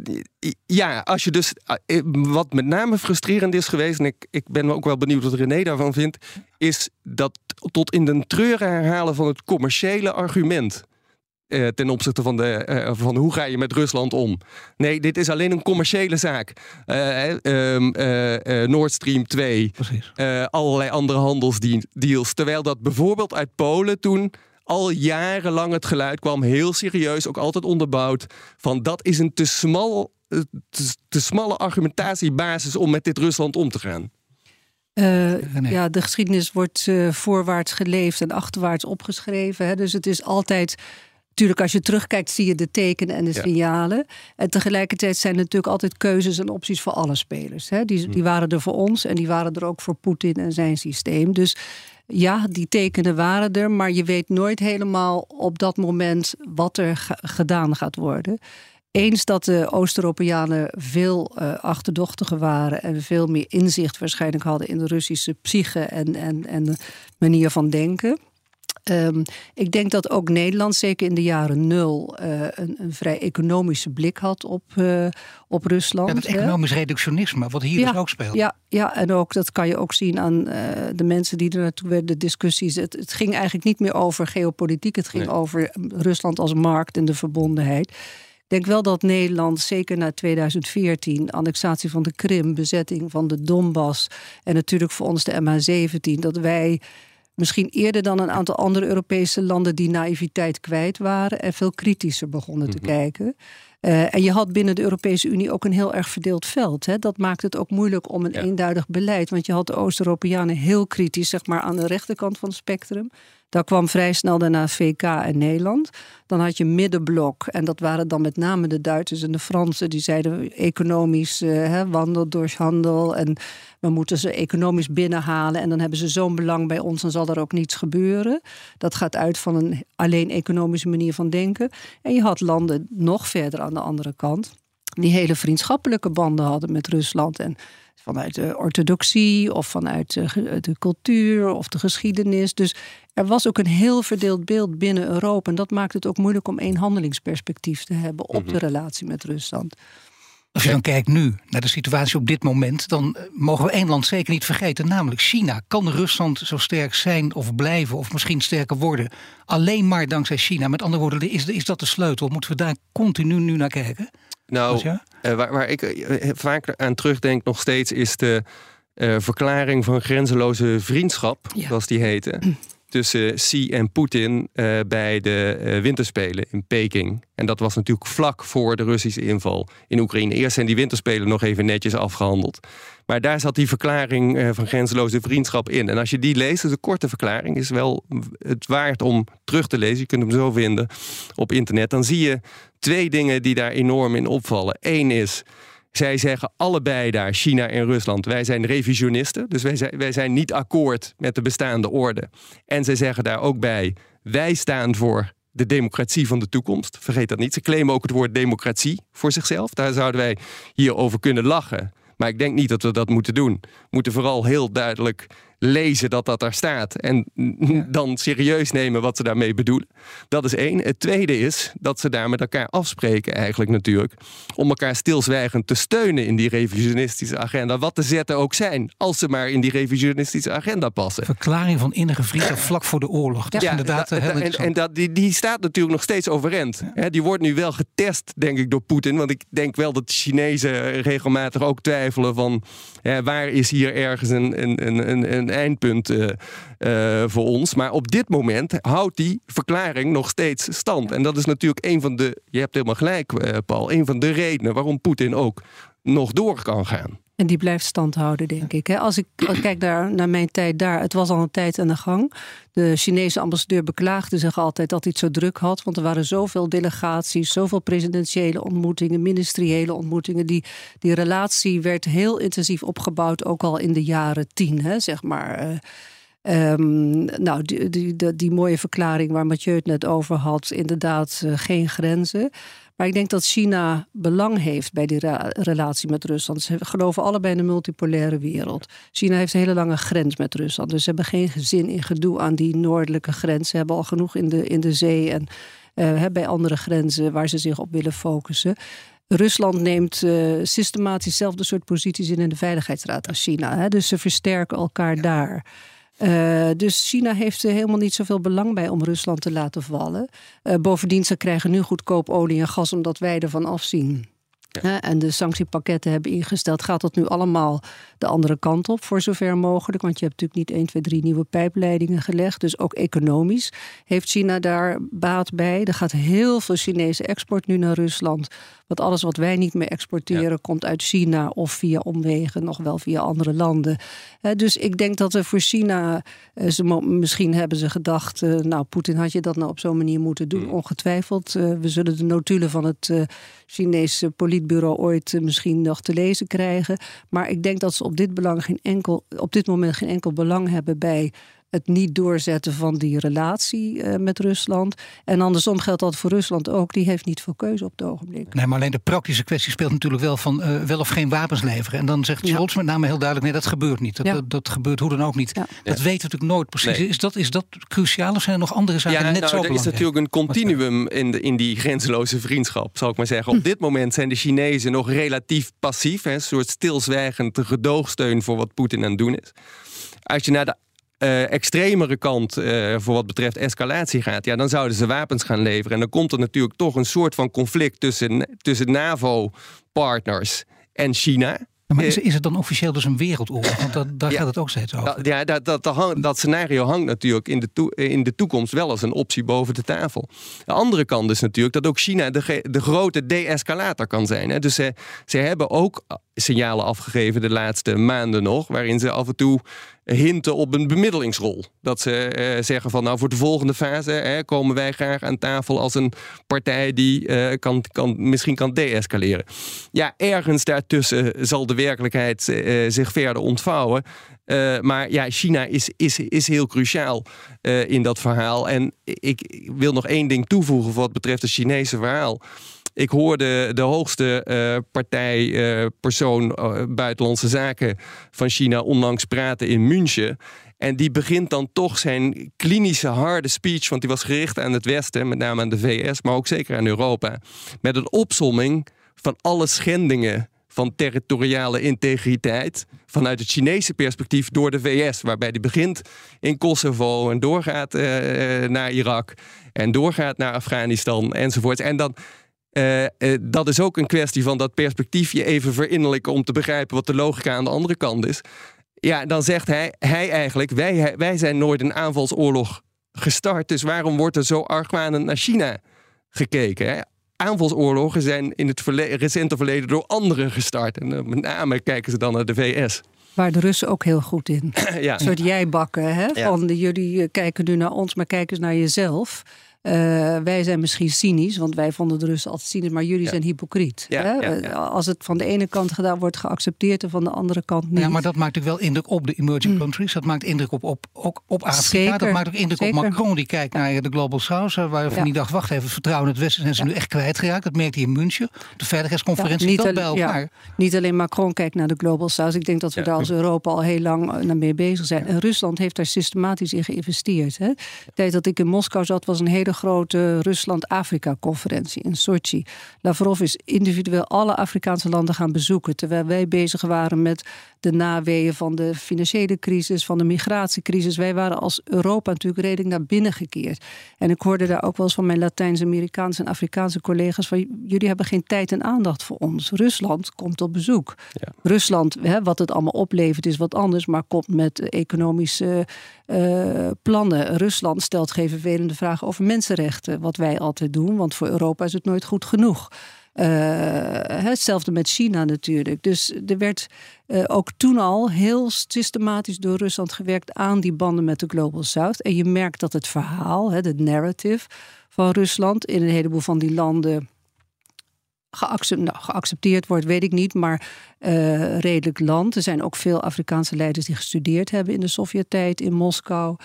ja, als je dus. Eh, wat met name frustrerend is geweest, en ik, ik ben ook wel benieuwd wat René daarvan vindt, is dat tot in de treuren herhalen van het commerciële argument. Eh, ten opzichte van, de, eh, van hoe ga je met Rusland om. Nee, dit is alleen een commerciële zaak. Uh, Nord Stream 2, allerlei andere handelsdeals. Terwijl dat bijvoorbeeld uit Polen toen al jarenlang het geluid kwam, heel serieus, ook altijd onderbouwd, van dat is een te, smal, eh, te, te smalle argumentatiebasis om met dit Rusland om te gaan. Uh, ja, de geschiedenis wordt uh, voorwaarts geleefd en achterwaarts opgeschreven. Hè? Dus het is altijd. Natuurlijk, als je terugkijkt, zie je de tekenen en de signalen. En tegelijkertijd zijn er natuurlijk altijd keuzes en opties voor alle spelers. Hè? Die, die hm. waren er voor ons en die waren er ook voor Poetin en zijn systeem. Dus ja, die tekenen waren er, maar je weet nooit helemaal op dat moment wat er gedaan gaat worden. Eens dat de Oost-Europeanen veel uh, achterdochtiger waren en veel meer inzicht waarschijnlijk hadden in de Russische psyche en, en, en manier van denken. Um, ik denk dat ook Nederland, zeker in de jaren nul, uh, een, een, vrij economische blik had op, uh, op Rusland. Ja, het economisch reductionisme, wat hier dus ook speelt. Ja, ja, en ook dat kan je ook zien aan uh, de mensen die er naartoe werden, de discussies. Het, het, ging eigenlijk niet meer over geopolitiek, het ging nee. over Rusland als markt en de verbondenheid. Ik denk wel dat Nederland, zeker na 2014, annexatie van de Krim, bezetting van de Donbass en natuurlijk voor ons de MH17, dat wij misschien eerder dan een aantal andere Europese landen die naïviteit kwijt waren en veel kritischer begonnen te mhm. kijken. Uh, en je had binnen de Europese Unie ook een heel erg verdeeld veld. Hè. Dat maakt het ook moeilijk om een ja. eenduidig beleid. Want je had de Oost-Europeanen heel kritisch, zeg maar, aan de rechterkant van het spectrum. Daar kwam vrij snel daarna VK en Nederland. Dan had je middenblok. En dat waren dan met name de Duitsers en de Fransen. Die zeiden economisch hè, wandel door handel. En we moeten ze economisch binnenhalen. En dan hebben ze zo'n belang bij ons. Dan zal er ook niets gebeuren. Dat gaat uit van een alleen economische manier van denken. En je had landen nog verder aan de andere kant. Die hele vriendschappelijke banden hadden met Rusland. En vanuit de orthodoxie of vanuit de, de, cultuur of de geschiedenis. Dus er was ook een heel verdeeld beeld binnen Europa. En dat maakt het ook moeilijk om één handelingsperspectief te hebben op de mhm. relatie met Rusland. Als je dan kijkt nu naar de situatie op dit moment, dan eh, mogen we één land zeker niet vergeten, namelijk China. Kan Rusland zo sterk zijn of blijven, of misschien sterker worden, alleen maar dankzij China? Met andere woorden, is, is dat de sleutel? Moeten we daar continu nu naar kijken? Nou, uh, waar, waar, ik uh, vaak aan terugdenk nog steeds is de verklaring van grenzeloze vriendschap, zoals die heette tussen Xi en Poetin uh, bij de uh, winterspelen in Peking. En dat was natuurlijk vlak voor de Russische inval in Oekraïne. Eerst zijn die winterspelen nog even netjes afgehandeld. Maar daar zat die verklaring uh, van grenzeloze vriendschap in. En als je die leest, is een korte verklaring, is wel het waard om terug te lezen. Je kunt hem zo vinden op internet. Dan zie je twee dingen die daar enorm in opvallen. Eén is zij zeggen allebei daar, China en Rusland, wij zijn revisionisten. Dus wij zijn, wij zijn niet akkoord met de bestaande orde. En zij zeggen daar ook bij, wij staan voor de democratie van de toekomst. Vergeet dat niet. Ze claimen ook het woord democratie voor zichzelf. Daar zouden wij hier over kunnen lachen. Maar ik denk niet dat we dat moeten doen. We moeten vooral heel duidelijk lezen dat dat daar staat. En dan serieus nemen wat ze daarmee bedoelen. Dat is één. Het tweede is dat ze daar met elkaar afspreken, eigenlijk natuurlijk. Om elkaar stilzwijgend te steunen in die revisionistische agenda. Wat de zetten ook zijn, als ze maar in die revisionistische agenda passen. Verklaring van innige vrienden vlak voor de oorlog. Dat ja, is inderdaad da, da, En, en dat, die, die staat natuurlijk nog steeds overeind. Ja. die wordt nu wel getest, denk ik, door Poetin. Want ik denk wel dat de Chinezen regelmatig ook twijfelen van... waar is hier ergens een, een, een, een eindpunt uh, uh, voor ons. Maar op dit moment houdt die verklaring nog steeds stand. En dat is natuurlijk een van de, je hebt helemaal gelijk uh, Paul, een van de redenen waarom Poetin ook nog door kan gaan. En die blijft stand houden, denk ik. Als ik, als ik kijk naar, naar mijn tijd daar, het was al een tijd aan de gang. De Chinese ambassadeur beklaagde zich altijd dat hij het zo druk had. Want er waren zoveel delegaties, zoveel presidentiële ontmoetingen, ministeriële ontmoetingen. Die, die relatie werd heel intensief opgebouwd, ook al in de jaren tien, hè, zeg maar. Um, nou, die, die, die, die, mooie verklaring waar Mathieu het net over had, inderdaad uh, geen grenzen. Maar ik denk dat China belang heeft bij die relatie met Rusland. Ze geloven allebei in de multipolaire wereld. China heeft een hele lange grens met Rusland. Dus ze hebben geen zin in gedoe aan die noordelijke grens. Ze hebben al genoeg in de, in de zee en uh, bij andere grenzen waar ze zich op willen focussen. Rusland neemt uh, systematisch hetzelfde soort posities in in de Veiligheidsraad als China. Hè? Dus ze versterken elkaar daar. Uh, dus China heeft helemaal niet zoveel belang bij om Rusland te laten vallen. Uh, bovendien, ze krijgen nu goedkoop olie en gas omdat wij ervan afzien. Ja. En de sanctiepakketten hebben ingesteld. Gaat dat nu allemaal de andere kant op, voor zover mogelijk? Want je hebt natuurlijk niet 1, 2, 3 nieuwe pijpleidingen gelegd. Dus ook economisch heeft China daar baat bij. Er gaat heel veel Chinese export nu naar Rusland. Want alles wat wij niet meer exporteren komt uit China of via omwegen, nog wel via andere landen. dus ik denk dat er voor China, eh, ze, misschien hebben ze gedacht, eh, nou Poetin had je dat nou op zo'n manier moeten doen, mm. ongetwijfeld. Eh, we zullen de notulen van het Chinese politbureau ooit misschien nog te lezen krijgen. Maar ik denk dat ze op dit, belang geen enkel, op dit moment geen enkel belang hebben bij het niet doorzetten van die relatie uh, met Rusland. En andersom geldt dat voor Rusland ook. Die heeft niet veel keuze op het ogenblik. Nee, maar alleen de praktische kwestie speelt natuurlijk wel van uh, wel of geen wapens leveren. En dan zegt Scholz ja. met name heel duidelijk: nee, dat gebeurt niet. Dat, ja. dat, dat, gebeurt hoe dan ook niet. Ja. Dat weten we natuurlijk nooit precies. Nee. Is, dat, is dat cruciaal of zijn er nog andere zaken ja, net nou, zo Er is natuurlijk een continuum in, de, in die grenzeloze vriendschap, zal ik maar zeggen. Op hm. dit moment zijn de Chinezen nog relatief passief. Hè, een soort stilzwijgend gedoogsteun voor wat Poetin aan het doen is. Als je naar de uh, extremere kant uh, voor wat betreft escalatie gaat, ja, dan zouden ze wapens gaan leveren. En dan komt er natuurlijk toch een soort van conflict tussen, tussen NAVO-partners en China. Maar is, is het dan officieel dus een wereldoorlog? Want dat, daar ja, gaat het ook steeds over. Ja, dat, dat, dat, dat scenario hangt natuurlijk in de, toe, in de toekomst wel als een optie boven de tafel. De andere kant is natuurlijk dat ook China de, de grote de-escalator kan zijn. Hè. Dus ze, ze hebben ook signalen afgegeven de laatste maanden nog, waarin ze af en toe hinten op een bemiddelingsrol. Dat ze uh, zeggen van nou voor de volgende fase hè, komen wij graag aan tafel als een partij die uh, kan, kan, misschien kan deescaleren. Ja, ergens daartussen zal de werkelijkheid uh, zich verder ontvouwen. maar ja, China is, is, is heel cruciaal in dat verhaal. En ik wil nog één ding toevoegen wat betreft het Chinese verhaal. Ik hoorde de hoogste uh, partijpersoon uh, buitenlandse zaken van China onlangs praten in München. En die begint dan toch zijn klinische harde speech, want die was gericht aan het Westen, met name aan de VS, maar ook zeker aan Europa, met een opsomming van alle schendingen van territoriale integriteit vanuit het Chinese perspectief door de VS, waarbij die begint in Kosovo en doorgaat naar Irak en doorgaat naar Afghanistan enzovoort. En dan uh, uh, dat is ook een kwestie van dat perspectief je even verinnerlijken om te begrijpen wat de logica aan de andere kant is. Ja, dan zegt hij, hij eigenlijk, wij, wij zijn nooit een aanvalsoorlog gestart, dus waarom wordt er zo argwanend naar China gekeken? Hè? aanvalsoorlogen zijn in het recente verleden door anderen gestart. En uh, met name kijken ze dan naar de VS. Waar de Russen ook heel goed in. ja. Een soort jijbakken. Hè? Van de, jullie kijken nu naar ons, maar kijken eens naar jezelf. Uh, wij zijn misschien cynisch, want wij vonden de Russen altijd cynisch, maar jullie zijn hypocriet. hè? Eh, als het van de ene kant gedaan wordt geaccepteerd en van de andere kant niet. Ja, maar dat maakt natuurlijk wel indruk op de emerging mm. countries. Dat maakt indruk op, op, ook op Afrika. Zeker, dat maakt ook indruk op Macron, die kijkt naar de Global South. Waarvan die dacht, wacht even, vertrouwen in het Westen zijn ze nu echt kwijtgeraakt. Dat merkte hij in München. De veiligheidsconferentie niet dat bij elkaar. niet alleen Macron kijkt naar de Global South. Ik denk dat we daar als Europa al heel lang eh, naar mee bezig zijn. En Rusland heeft daar systematisch in geïnvesteerd. Hè. De tijd dat ik in Moskou zat, was een hele grote Rusland-Afrika-conferentie in Sochi. Lavrov is individueel alle Afrikaanse landen gaan bezoeken. Terwijl wij bezig waren met de naweeën van de financiële crisis, van de migratiecrisis. Wij waren als Europa natuurlijk redelijk naar binnen gekeerd. En ik hoorde daar ook wel eens van mijn Latijns-Amerikaanse en Afrikaanse collega's: van jullie hebben geen tijd en aandacht voor ons. Rusland komt op bezoek. Ja. Rusland, hè, wat het allemaal oplevert, is wat anders, maar komt met economische uh, plannen. Rusland stelt geen vervelende vragen over mensenrechten, wat wij altijd doen, want voor Europa is het nooit goed genoeg. Uh, hetzelfde met China natuurlijk. Dus er werd uh, ook toen al heel systematisch door Rusland gewerkt aan die banden met de Global South. En je merkt dat het verhaal, het narrative van Rusland in een heleboel van die landen nou, geaccepteerd wordt, weet ik niet, maar uh, redelijk land. Er zijn ook veel Afrikaanse leiders die gestudeerd hebben in de Sovjet-tijd in Moskou,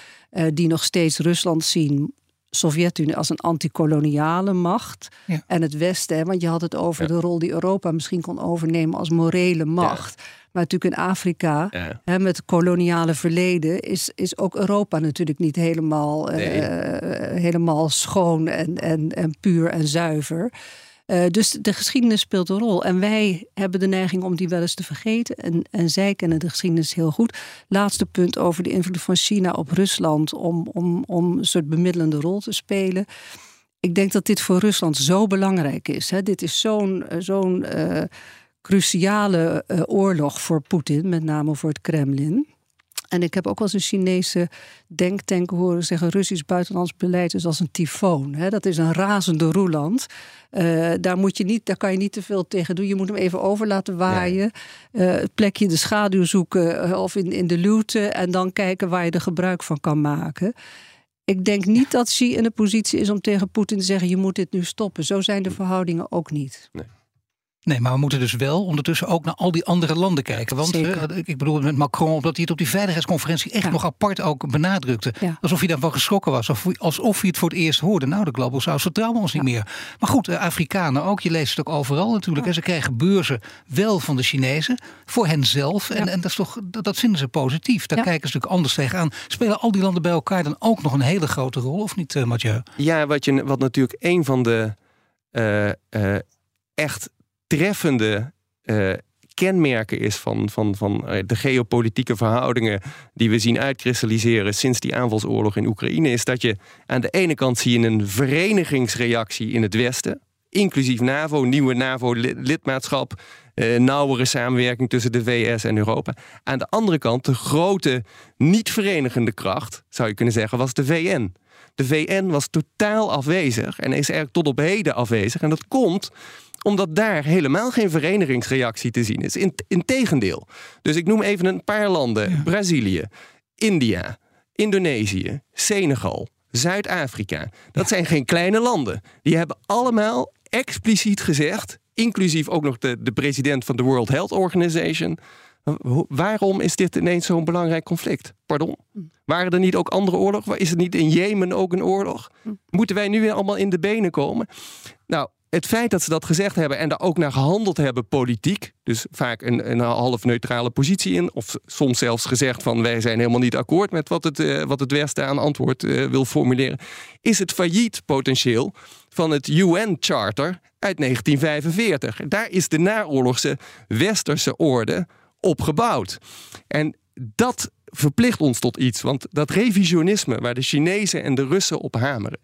die nog steeds Rusland zien. Sovjet-Unie als een antikoloniale macht. En het Westen, want je had het over de rol die Europa misschien kon overnemen als morele macht. Maar natuurlijk in Afrika, hè, met het koloniale verleden, is, is ook Europa natuurlijk niet helemaal, nee. uh, helemaal schoon en, en, en puur en zuiver. Uh, dus de geschiedenis speelt een rol. En wij hebben de neiging om die wel eens te vergeten. En, en zij kennen de geschiedenis heel goed. Laatste punt over de invloed van China op Rusland om, om, om een soort bemiddelende rol te spelen. Ik denk dat dit voor Rusland zo belangrijk is. Hè. Dit is zo'n zo'n uh, cruciale oorlog voor Poetin, met name voor het Kremlin. En ik heb ook wel eens een Chinese denktank horen zeggen: Russisch buitenlands beleid is als een tyfoon. Hè? Dat is een razende roeland. Uh, daar, moet je niet, daar kan je niet te veel tegen doen. Je moet hem even over laten waaien. Ja. Uh, het plekje de schaduw zoeken uh, of in, in de luwte. En dan kijken waar je er gebruik van kan maken. Ik denk niet dat Xi in de positie is om tegen Poetin te zeggen: je moet dit nu stoppen. Zo zijn de verhoudingen ook niet. Nee. Nee, maar we moeten dus wel ondertussen ook naar al die andere landen kijken. Want uh, ik bedoel met Macron, omdat hij het op die veiligheidsconferentie echt nog apart ook benadrukte. Alsof hij daarvan geschrokken was. alsof hij het voor het eerst hoorde. Nou, de Global South vertrouwen ons niet meer. Maar goed, uh, Afrikanen ook. Je leest het ook overal natuurlijk. En ze krijgen beurzen wel van de Chinezen. Voor henzelf. En, en dat, is toch, dat, vinden ze positief. Daar kijken ze natuurlijk anders tegenaan. Spelen al die landen bij elkaar dan ook nog een hele grote rol? Of niet, uh, Mathieu? Ja, wat, je, wat natuurlijk een van de echt treffende uh, kenmerken is van, van, van uh, de geopolitieke verhoudingen die we zien uitkristalliseren sinds die aanvalsoorlog in Oekraïne, is dat je aan de ene kant zie je een verenigingsreactie in het Westen, inclusief NAVO, nieuwe NAVO-lidmaatschap, uh, nauwere samenwerking tussen de VS en Europa. Aan de andere kant, de grote niet-verenigende kracht, zou je kunnen zeggen, was de VN. De VN was totaal afwezig en is eigenlijk tot op heden afwezig. En dat komt omdat daar helemaal geen verenigingsreactie te zien is. In, tegendeel. Dus ik noem even een paar landen: Brazilië, India, Indonesië, Senegal, Zuid-Afrika. Dat zijn geen kleine landen. Die hebben allemaal expliciet gezegd, inclusief ook nog de, de president van de World Health Organization. Waarom is dit ineens zo'n belangrijk conflict? Pardon? Hm. Waren er niet ook andere oorlogen? Is het niet in Jemen ook een oorlog? Hm. Moeten wij nu weer allemaal in de benen komen? Nou, het feit dat ze dat gezegd hebben en daar ook naar gehandeld hebben politiek, dus vaak een, een half neutrale positie in, of soms zelfs gezegd van wij zijn helemaal niet akkoord met wat het, uh, wat het Westen aan antwoord uh, wil formuleren, is het failliet potentieel van het UN-charter uit 1945. Daar is de naoorlogse westerse orde op gebouwd. En dat verplicht ons tot iets, want dat revisionisme waar de Chinezen en de Russen op hameren,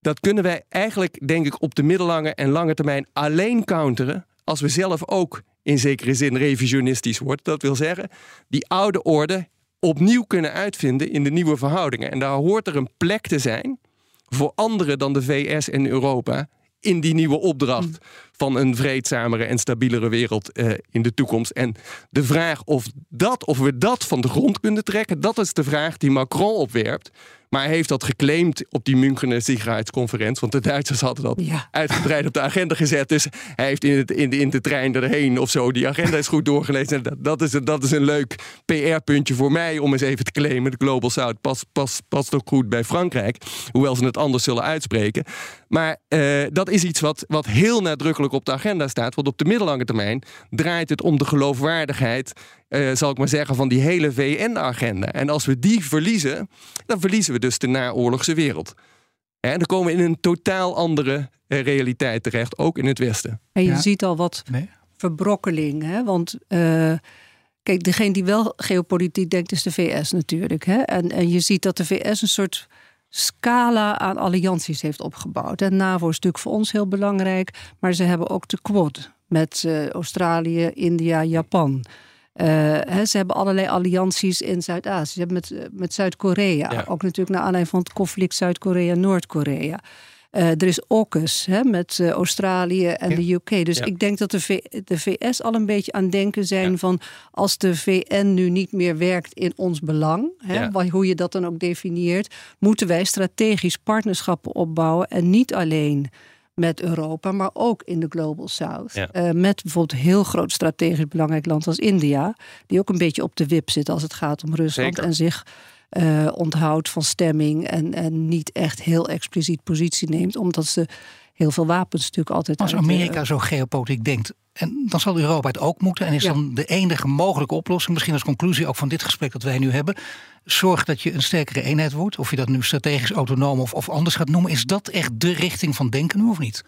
dat kunnen wij eigenlijk, denk ik, op de middellange en lange termijn alleen counteren als we zelf ook in zekere zin revisionistisch worden. Dat wil zeggen, die oude orde opnieuw kunnen uitvinden in de nieuwe verhoudingen. En daar hoort er een plek te zijn voor anderen dan de VS en Europa in die nieuwe opdracht mm. Van een vreedzamere en stabielere wereld uh, in de toekomst. En de vraag of, dat, of we dat van de grond kunnen trekken, dat is de vraag die Macron opwerpt. Maar hij heeft dat geclaimd op die Münchener Sicherheidsconferentie. Want de Duitsers hadden dat uitgebreid op de agenda gezet. Dus hij heeft in, het, in, de, in de trein erheen of zo. Die agenda is goed doorgelezen. Dat, dat, is, dat is een leuk PR-puntje voor mij om eens even te claimen. De Global South past, past, past ook goed bij Frankrijk. Hoewel ze het anders zullen uitspreken. Maar uh, dat is iets wat, wat heel nadrukkelijk op de agenda staat. Want op de middellange termijn draait het om de geloofwaardigheid uh, zal ik maar zeggen, van die hele VN-agenda. En als we die verliezen, dan verliezen we dus de naoorlogse wereld. En dan komen we in een totaal andere uh, realiteit terecht, ook in het Westen. En je ziet al wat nee? verbrokkeling, hè? want... Uh, kijk, degene die wel geopolitiek denkt is de VS natuurlijk. Hè? En, en je ziet dat de VS een soort scala aan allianties heeft opgebouwd. En NAVO is natuurlijk voor ons heel belangrijk, maar ze hebben ook de Quad met uh, Australië, India, Japan. Uh, ze hebben allerlei allianties in Zuid-Azië. Ze hebben met, eh, met Zuid-Korea. Ook natuurlijk naar aanleiding van het conflict Zuid-Korea-Noord-Korea. Uh, er is AUKUS hè, met uh, Australië en de UK. Dus ik denk dat de, v de, VS al een beetje aan denken zijn ja. van... als de VN nu niet meer werkt in ons belang... Hè, hoe je dat dan ook definieert... moeten wij strategisch partnerschappen opbouwen... en niet alleen met Europa, maar ook in de Global South. Uh, met bijvoorbeeld een heel groot strategisch belangrijk land als India, die ook een beetje op de wip zit als het gaat om Rusland Zeker. en zich uh, onthoudt van stemming en, en niet echt heel expliciet positie neemt, omdat ze heel veel wapens natuurlijk altijd. Als Amerika zo geopolitiek denkt, en dan zal Europa het ook moeten. En is dan de enige mogelijke oplossing, misschien als conclusie ook van dit gesprek dat wij nu hebben. Zorg dat je een sterkere eenheid wordt. Of je dat nu strategisch autonoom of, of anders gaat noemen. Is dat echt de richting van denken nu of niet?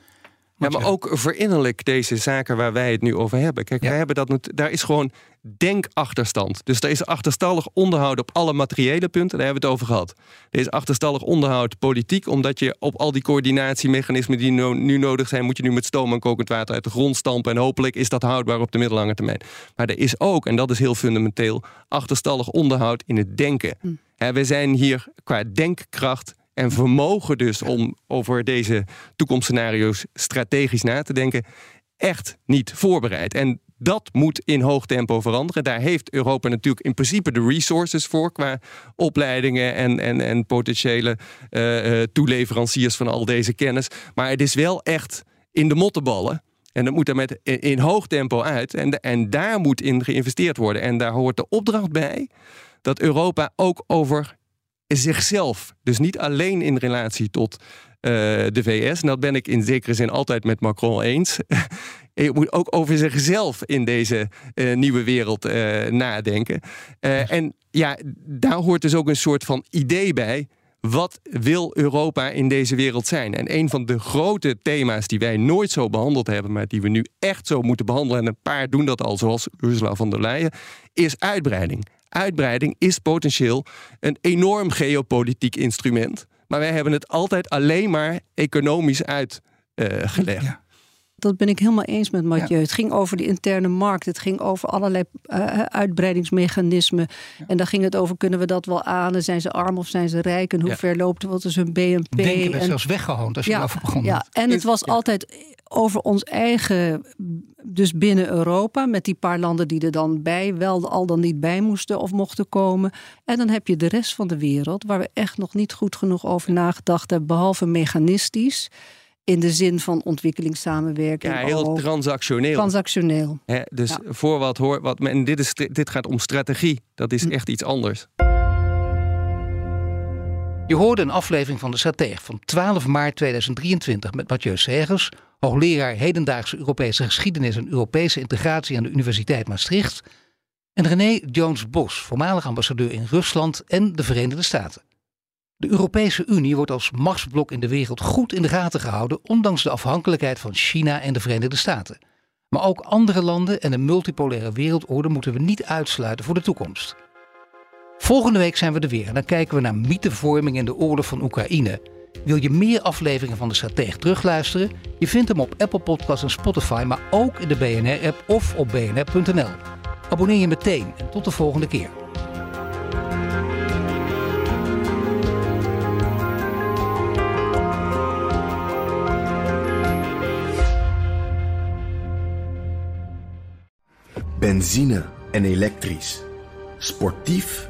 Ja, maar ook verinnerlijk deze zaken waar wij het nu over hebben. Kijk, wij hebben dat, daar is gewoon denkachterstand. Dus er is achterstallig onderhoud op alle materiële punten, daar hebben we het over gehad. Er is achterstallig onderhoud politiek, omdat je op al die coördinatiemechanismen die nu nodig zijn, moet je nu met stoom en kokend water uit de grond stampen. En hopelijk is dat houdbaar op de middellange termijn. Maar er is ook, en dat is heel fundamenteel, achterstallig onderhoud in het denken. Hm. we zijn hier qua denkkracht en vermogen dus om over deze toekomstscenario's strategisch na te denken, echt niet voorbereid. En dat moet in hoog tempo veranderen. Daar heeft Europa natuurlijk in principe de resources voor qua opleidingen en, en, en potentiële uh, toeleveranciers van al deze kennis. Maar het is wel echt in de mottenballen. En dat moet er met in, hoog tempo uit. En, en daar moet in geïnvesteerd worden. En daar hoort de opdracht bij dat Europa ook over zichzelf, dus niet alleen in relatie tot uh, de VS, en dat ben ik in zekere zin altijd met Macron eens. je moet ook over zichzelf in deze uh, nieuwe wereld uh, nadenken. en ja, daar hoort dus ook een soort van idee bij. Wat wil Europa in deze wereld zijn? En een van de grote thema's die wij nooit zo behandeld hebben, maar die we nu echt zo moeten behandelen, en een paar doen dat al, zoals Ursula von der Leyen, is uitbreiding uitbreiding is potentieel een enorm geopolitiek instrument. Maar wij hebben het altijd alleen maar economisch uitgelegd. Uh, Dat ben ik helemaal eens met Mathieu. Het ging over de interne markt. Het ging over allerlei uh, uitbreidingsmechanismen. En dan ging het over, kunnen we dat wel aan? Zijn ze arm of zijn ze rijk? En hoe ver loopt wat is hun BNP? Denken we zelfs weggehoond als je ja, erover begon. Ja, en het was altijd over ons eigen, dus binnen Europa, met die paar landen die er dan bij, wel al dan niet bij moesten of mochten komen. En dan heb je de rest van de wereld, waar we echt nog niet goed genoeg over nagedacht hebben, behalve mechanistisch. In de zin van ontwikkelingssamenwerking. Ja, heel transactioneel. Transactioneel. dus voor wat hoort. Wat, en dit, is, dit gaat om strategie. Dat is hm. echt iets anders. Je hoorde een aflevering van de Strateeg van 12 maart 2023 met Mathieu Segers, hoogleraar hedendaagse Europese geschiedenis en Europese integratie aan de Universiteit Maastricht, en René Jones-Bos, voormalig ambassadeur in Rusland en de Verenigde Staten. De Europese Unie wordt als machtsblok in de wereld goed in de gaten gehouden, ondanks de afhankelijkheid van China en de Verenigde Staten. Maar ook andere landen en een multipolaire wereldorde moeten we niet uitsluiten voor de toekomst. Volgende week zijn we er weer en dan kijken we naar mythevorming in de oorlog van Oekraïne. Wil je meer afleveringen van de Strateeg terugluisteren? Je vindt hem op Apple Podcasts en Spotify, maar ook in de BNR-app of op bnr.nl. Abonneer je meteen en tot de volgende keer. Benzine en elektrisch. Sportief